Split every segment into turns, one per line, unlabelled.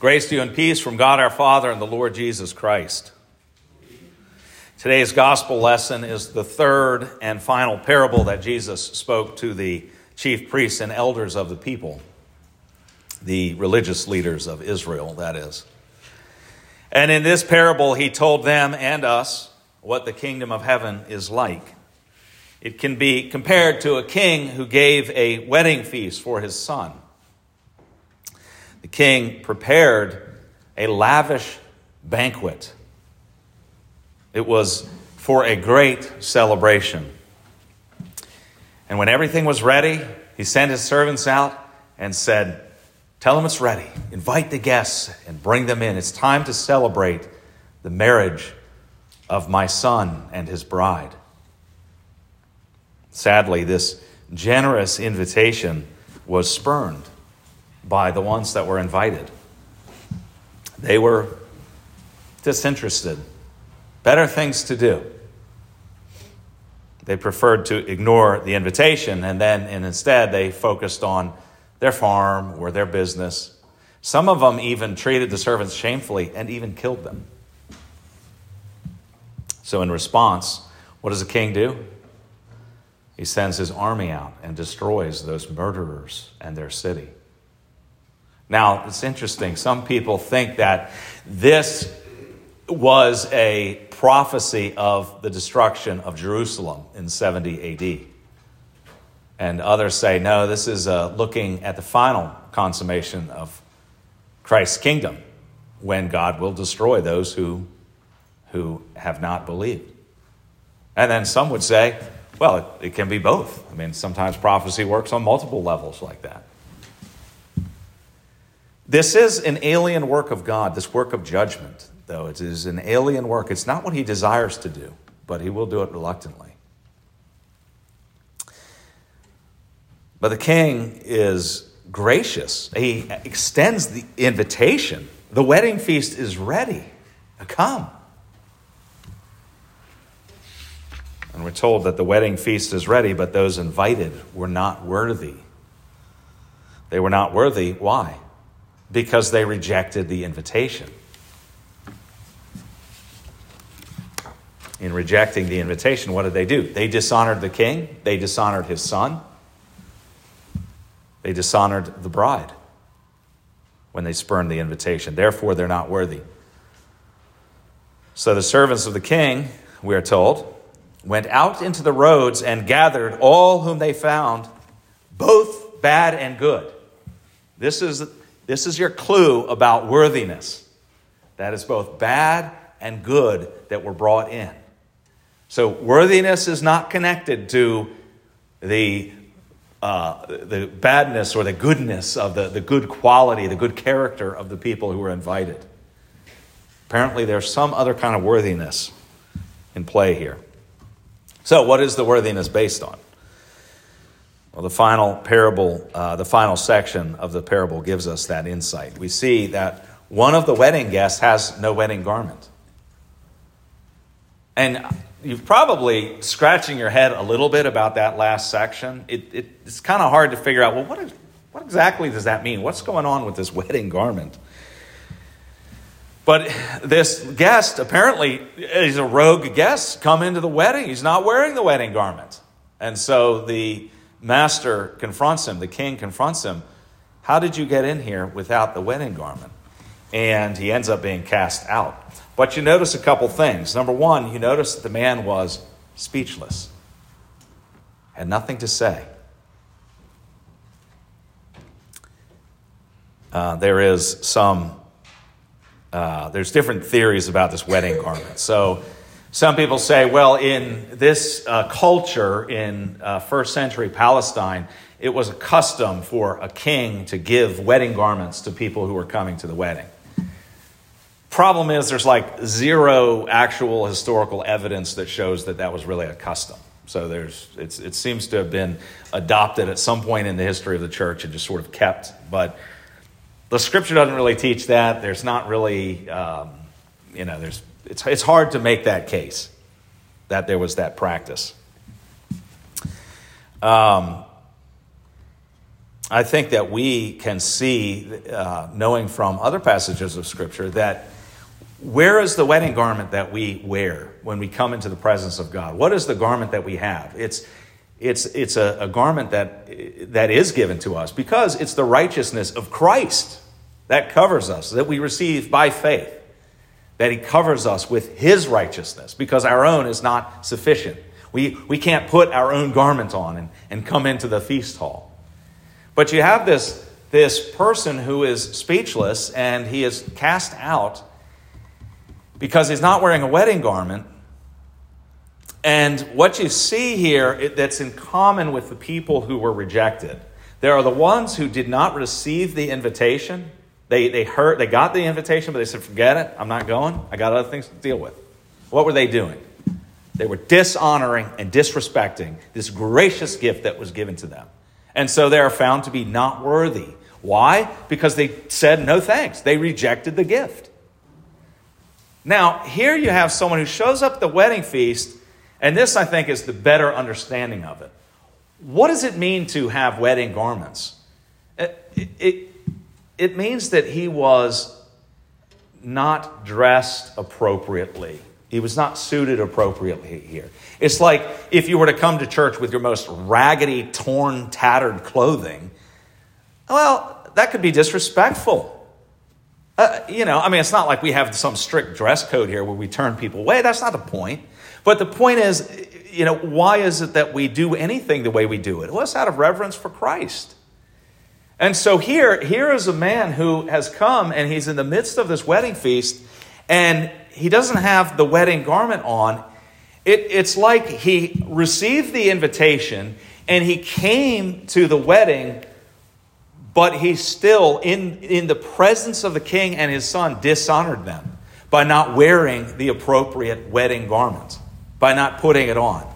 Grace to you and peace from God our Father and the Lord Jesus Christ. Today's gospel lesson is the third and final parable that Jesus spoke to the chief priests and elders of the people, the religious leaders of Israel, that is. And in this parable, he told them and us what the kingdom of heaven is like. It can be compared to a king who gave a wedding feast for his son. King prepared a lavish banquet. It was for a great celebration. And when everything was ready, he sent his servants out and said, Tell them it's ready. Invite the guests and bring them in. It's time to celebrate the marriage of my son and his bride. Sadly, this generous invitation was spurned by the ones that were invited. They were disinterested, better things to do. They preferred to ignore the invitation, and then and instead they focused on their farm or their business. Some of them even treated the servants shamefully and even killed them. So, in response, what does the king do? He sends his army out and destroys those murderers and their city. Now, it's interesting. Some people think that this was a prophecy of the destruction of Jerusalem in 70 AD. And others say, no, this is uh, looking at the final consummation of Christ's kingdom when God will destroy those who, who have not believed. And then some would say, well, it, it can be both. I mean, sometimes prophecy works on multiple levels like that. This is an alien work of God, this work of judgment, though. It is an alien work. It's not what he desires to do, but he will do it reluctantly. But the king is gracious. He extends the invitation. The wedding feast is ready. Come. And we're told that the wedding feast is ready, but those invited were not worthy. They were not worthy. Why? Because they rejected the invitation. In rejecting the invitation, what did they do? They dishonored the king, they dishonored his son, they dishonored the bride when they spurned the invitation. Therefore, they're not worthy. So the servants of the king, we are told, went out into the roads and gathered all whom they found, both bad and good. This is this is your clue about worthiness. That is both bad and good that were brought in. So, worthiness is not connected to the, uh, the badness or the goodness of the, the good quality, the good character of the people who were invited. Apparently, there's some other kind of worthiness in play here. So, what is the worthiness based on? Well, the final parable, uh, the final section of the parable gives us that insight. We see that one of the wedding guests has no wedding garment. And you're probably scratching your head a little bit about that last section. It, it, it's kind of hard to figure out well, what, is, what exactly does that mean? What's going on with this wedding garment? But this guest apparently is a rogue guest come into the wedding. He's not wearing the wedding garment. And so the master confronts him, the king confronts him, How did you get in here without the wedding garment? And he ends up being cast out. But you notice a couple things. Number one, you notice that the man was speechless, had nothing to say. Uh, there is some, uh, there's different theories about this wedding garment. So, some people say, well, in this uh, culture in uh, first century Palestine, it was a custom for a king to give wedding garments to people who were coming to the wedding. Problem is, there's like zero actual historical evidence that shows that that was really a custom. So there's, it seems to have been adopted at some point in the history of the church and just sort of kept. But the scripture doesn't really teach that. There's not really, um, you know, there's it's, it's hard to make that case that there was that practice. Um, I think that we can see, uh, knowing from other passages of Scripture, that where is the wedding garment that we wear when we come into the presence of God? What is the garment that we have? It's, it's, it's a, a garment that, that is given to us because it's the righteousness of Christ that covers us, that we receive by faith, that He covers us with His righteousness because our own is not sufficient. We, we can't put our own garment on and, and come into the feast hall. But you have this, this person who is speechless and he is cast out because he's not wearing a wedding garment. And what you see here that's in common with the people who were rejected, there are the ones who did not receive the invitation. They, they heard, they got the invitation, but they said, forget it, I'm not going. I got other things to deal with. What were they doing? They were dishonoring and disrespecting this gracious gift that was given to them. And so they are found to be not worthy. Why? Because they said no thanks. They rejected the gift. Now, here you have someone who shows up at the wedding feast, and this, I think, is the better understanding of it. What does it mean to have wedding garments? It, it, it means that he was not dressed appropriately. He was not suited appropriately here. It's like if you were to come to church with your most raggedy, torn, tattered clothing, well, that could be disrespectful. Uh, you know, I mean, it's not like we have some strict dress code here where we turn people away. That's not the point. But the point is, you know, why is it that we do anything the way we do it? Well, it's out of reverence for Christ. And so here, here is a man who has come and he's in the midst of this wedding feast and he doesn't have the wedding garment on. It, it's like he received the invitation and he came to the wedding but he still, in, in the presence of the king and his son, dishonored them by not wearing the appropriate wedding garment, by not putting it on.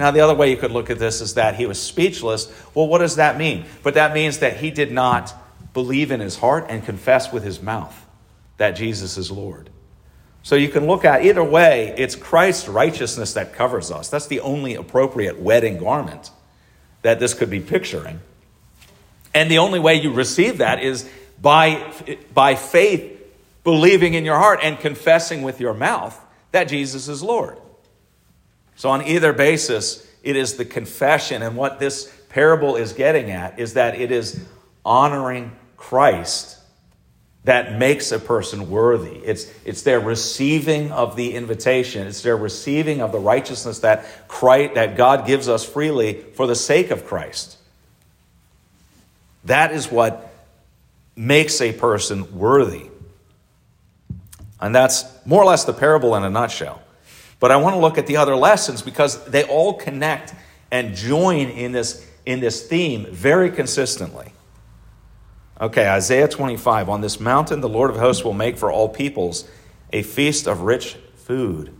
Now, the other way you could look at this is that he was speechless. Well, what does that mean? But that means that he did not believe in his heart and confess with his mouth that Jesus is Lord. So you can look at either way, it's Christ's righteousness that covers us. That's the only appropriate wedding garment that this could be picturing. And the only way you receive that is by, by faith, believing in your heart and confessing with your mouth that Jesus is Lord. So, on either basis, it is the confession. And what this parable is getting at is that it is honoring Christ that makes a person worthy. It's, it's their receiving of the invitation, it's their receiving of the righteousness that, Christ, that God gives us freely for the sake of Christ. That is what makes a person worthy. And that's more or less the parable in a nutshell. But I want to look at the other lessons because they all connect and join in this, in this theme very consistently. Okay, Isaiah 25. On this mountain, the Lord of hosts will make for all peoples a feast of rich food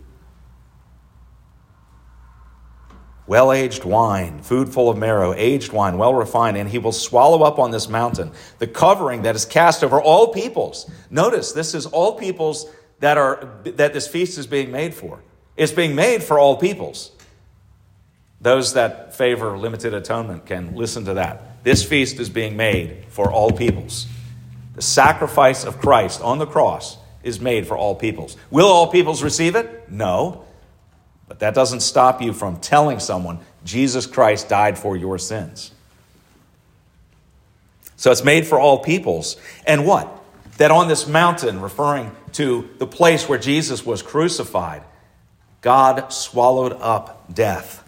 well aged wine, food full of marrow, aged wine, well refined, and he will swallow up on this mountain the covering that is cast over all peoples. Notice this is all peoples that are that this feast is being made for. It's being made for all peoples. Those that favor limited atonement can listen to that. This feast is being made for all peoples. The sacrifice of Christ on the cross is made for all peoples. Will all peoples receive it? No. But that doesn't stop you from telling someone Jesus Christ died for your sins. So it's made for all peoples. And what? That on this mountain, referring to the place where Jesus was crucified, God swallowed up death.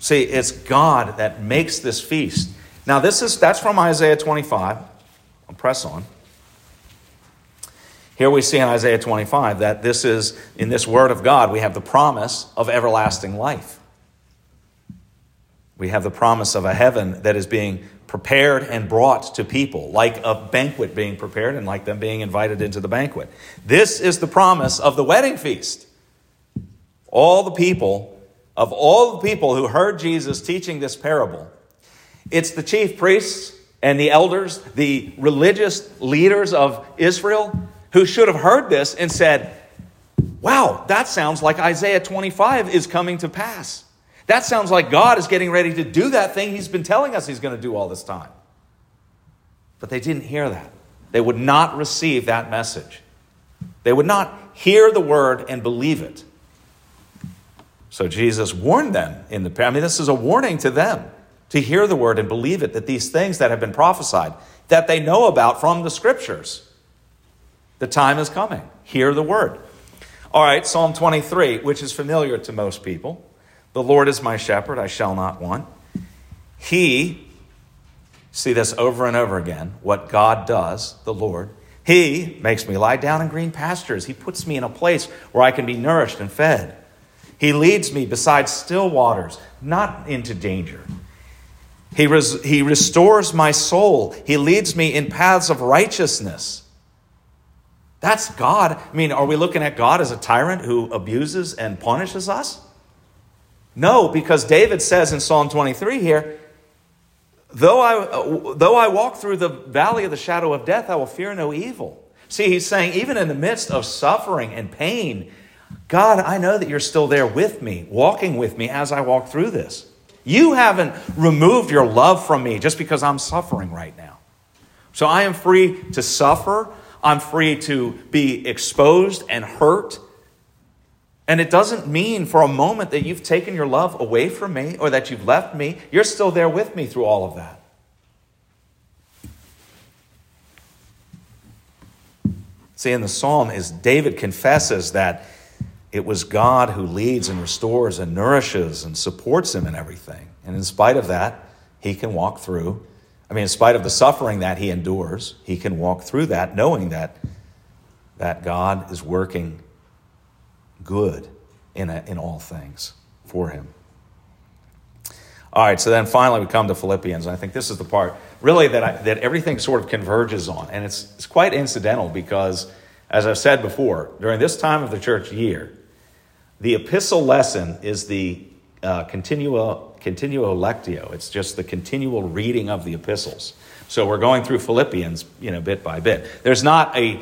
See, it's God that makes this feast. Now, this is that's from Isaiah 25. I'll press on. Here we see in Isaiah 25 that this is, in this word of God, we have the promise of everlasting life. We have the promise of a heaven that is being prepared and brought to people, like a banquet being prepared and like them being invited into the banquet. This is the promise of the wedding feast. All the people, of all the people who heard Jesus teaching this parable, it's the chief priests and the elders, the religious leaders of Israel who should have heard this and said, Wow, that sounds like Isaiah 25 is coming to pass. That sounds like God is getting ready to do that thing he's been telling us he's going to do all this time. But they didn't hear that. They would not receive that message. They would not hear the word and believe it. So Jesus warned them in the I mean this is a warning to them to hear the word and believe it that these things that have been prophesied that they know about from the scriptures the time is coming. Hear the word. All right, Psalm 23, which is familiar to most people. The Lord is my shepherd, I shall not want. He see this over and over again what God does, the Lord. He makes me lie down in green pastures. He puts me in a place where I can be nourished and fed. He leads me beside still waters, not into danger. He, res- he restores my soul. He leads me in paths of righteousness. That's God. I mean, are we looking at God as a tyrant who abuses and punishes us? No, because David says in Psalm 23 here, though I, though I walk through the valley of the shadow of death, I will fear no evil. See, he's saying, even in the midst of suffering and pain, God, I know that you're still there with me, walking with me as I walk through this. You haven't removed your love from me just because I'm suffering right now. So I am free to suffer. I'm free to be exposed and hurt. And it doesn't mean for a moment that you've taken your love away from me or that you've left me. You're still there with me through all of that. See, in the psalm, is David confesses that it was God who leads and restores and nourishes and supports him in everything. And in spite of that, he can walk through. I mean, in spite of the suffering that he endures, he can walk through that knowing that, that God is working good in, a, in all things for him. All right, so then finally we come to Philippians. And I think this is the part really that, I, that everything sort of converges on. And it's, it's quite incidental because, as I've said before, during this time of the church year, the epistle lesson is the uh, continuo, continuo lectio. It's just the continual reading of the epistles. So we're going through Philippians, you know, bit by bit. There's not a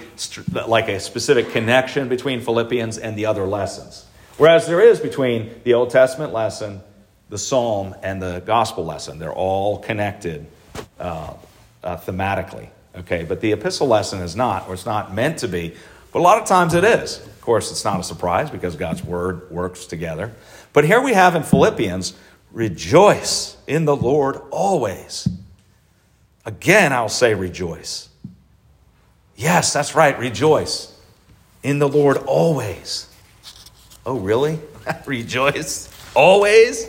like a specific connection between Philippians and the other lessons, whereas there is between the Old Testament lesson, the Psalm, and the Gospel lesson. They're all connected uh, uh, thematically. Okay, but the epistle lesson is not, or it's not meant to be. But a lot of times it is Of course, it's not a surprise because God's word works together. But here we have in Philippians rejoice in the Lord always. Again, I'll say rejoice. Yes, that's right, rejoice in the Lord always. Oh, really? rejoice always?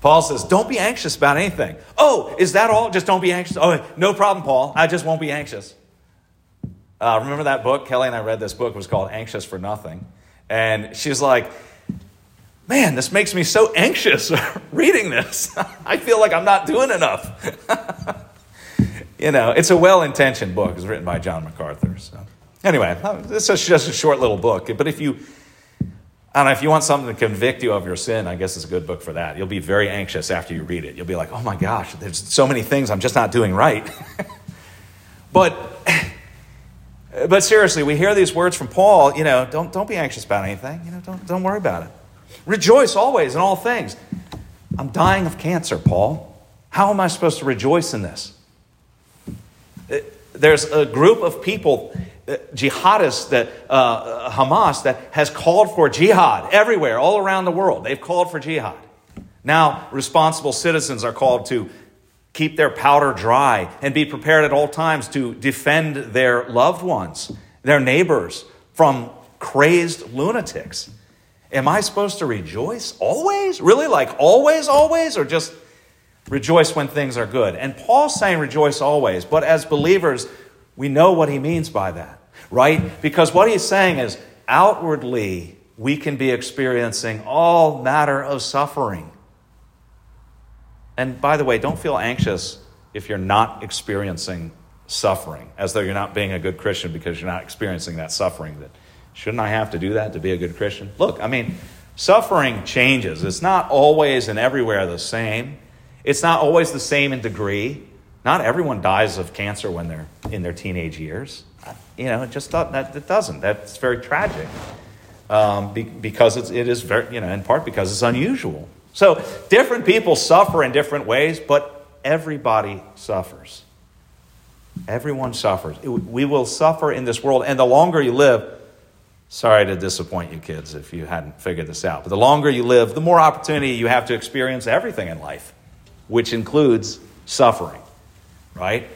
Paul says, Don't be anxious about anything. Oh, is that all? Just don't be anxious. Oh, no problem, Paul. I just won't be anxious. Uh, remember that book? Kelly and I read this book. It was called Anxious for Nothing. And she's like, man, this makes me so anxious reading this. I feel like I'm not doing enough. you know, it's a well intentioned book. It's written by John MacArthur. So, anyway, uh, this is just a short little book. But if you, I don't know, if you want something to convict you of your sin, I guess it's a good book for that. You'll be very anxious after you read it. You'll be like, oh my gosh, there's so many things I'm just not doing right. but but seriously, we hear these words from Paul, you know, don't, don't be anxious about anything. You know, don't, don't worry about it. Rejoice always in all things. I'm dying of cancer, Paul. How am I supposed to rejoice in this? Uh, there's a group of people, uh, jihadists, that uh, Hamas, that has called for jihad everywhere, all around the world. They've called for jihad. Now, responsible citizens are called to keep their powder dry, and be prepared at all times to defend their loved ones, their neighbors, from crazed lunatics. Am I supposed to rejoice always? Really? Like always, always? Or just rejoice when things are good? And Paul's saying rejoice always, but as believers, we know what he means by that, right? Because what he's saying is outwardly, we can be experiencing all matter of suffering. And by the way, don't feel anxious if you're not experiencing suffering, as though you're not being a good Christian because you're not experiencing that suffering. That shouldn't I have to do that to be a good Christian? Look, I mean, suffering changes. It's not always and everywhere the same. It's not always the same in degree. Not everyone dies of cancer when they're in their teenage years. You know, it just that it doesn't. That's very tragic. um, because it's, it is very, you know, in part because it's unusual. So different people suffer in different ways, but everybody suffers. Everyone suffers. We will suffer in this world, and the longer you live, sorry to disappoint you kids if you hadn't figured this out, but the longer you live, the more opportunity you have to experience everything in life, which includes suffering, right?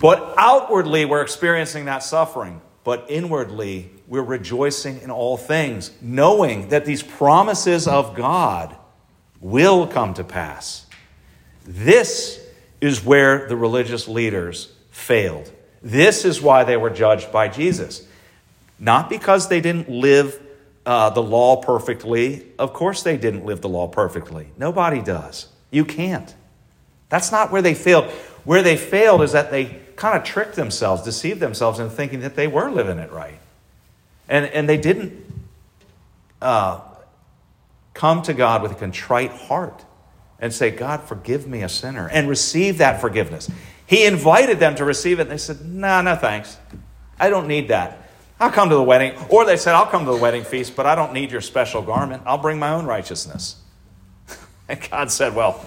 But outwardly, we're experiencing that suffering, but inwardly, we're rejoicing in all things, knowing that these promises of God will come to pass. This is where the religious leaders failed. This is why they were judged by Jesus. Not because they didn't live uh, the law perfectly. Of course, they didn't live the law perfectly. Nobody does. You can't. That's not where they failed. Where they failed is that they kind of tricked themselves, deceived themselves in thinking that they were living it right. And, and they didn't uh, come to God with a contrite heart and say, God, forgive me a sinner, and receive that forgiveness. He invited them to receive it, and they said, No, nah, no thanks. I don't need that. I'll come to the wedding. Or they said, I'll come to the wedding feast, but I don't need your special garment. I'll bring my own righteousness. and God said, Well,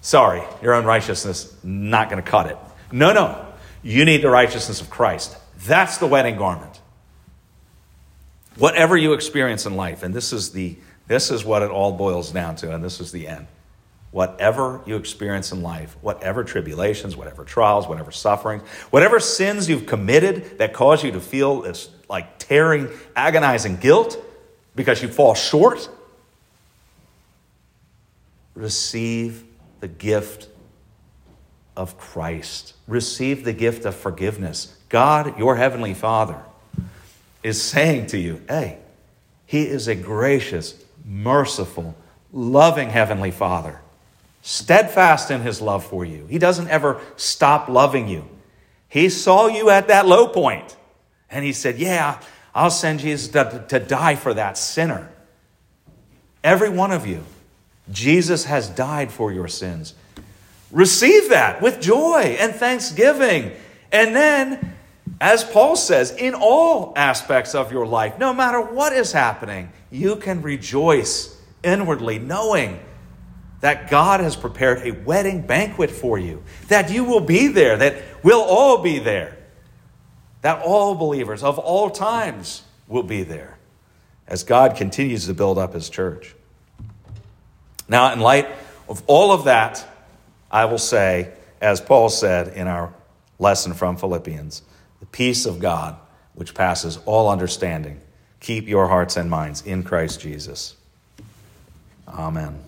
sorry, your own righteousness, not going to cut it. No, no. You need the righteousness of Christ. That's the wedding garment. Whatever you experience in life, and this is the this is what it all boils down to, and this is the end. Whatever you experience in life, whatever tribulations, whatever trials, whatever sufferings, whatever sins you've committed that cause you to feel this like tearing, agonizing guilt because you fall short, receive the gift of Christ. Receive the gift of forgiveness. God, your heavenly Father, is saying to you, hey, He is a gracious, merciful, loving Heavenly Father, steadfast in His love for you. He doesn't ever stop loving you. He saw you at that low point, and He said, Yeah, I'll send Jesus to, to die for that sinner. Every one of you, Jesus has died for your sins. Receive that with joy and thanksgiving. And then, as Paul says, in all aspects of your life, no matter what is happening, you can rejoice inwardly, knowing that God has prepared a wedding banquet for you, that you will be there, that we'll all be there, that all believers of all times will be there as God continues to build up his church. Now, in light of all of that, I will say, as Paul said in our lesson from Philippians, the peace of God, which passes all understanding, keep your hearts and minds in Christ Jesus. Amen.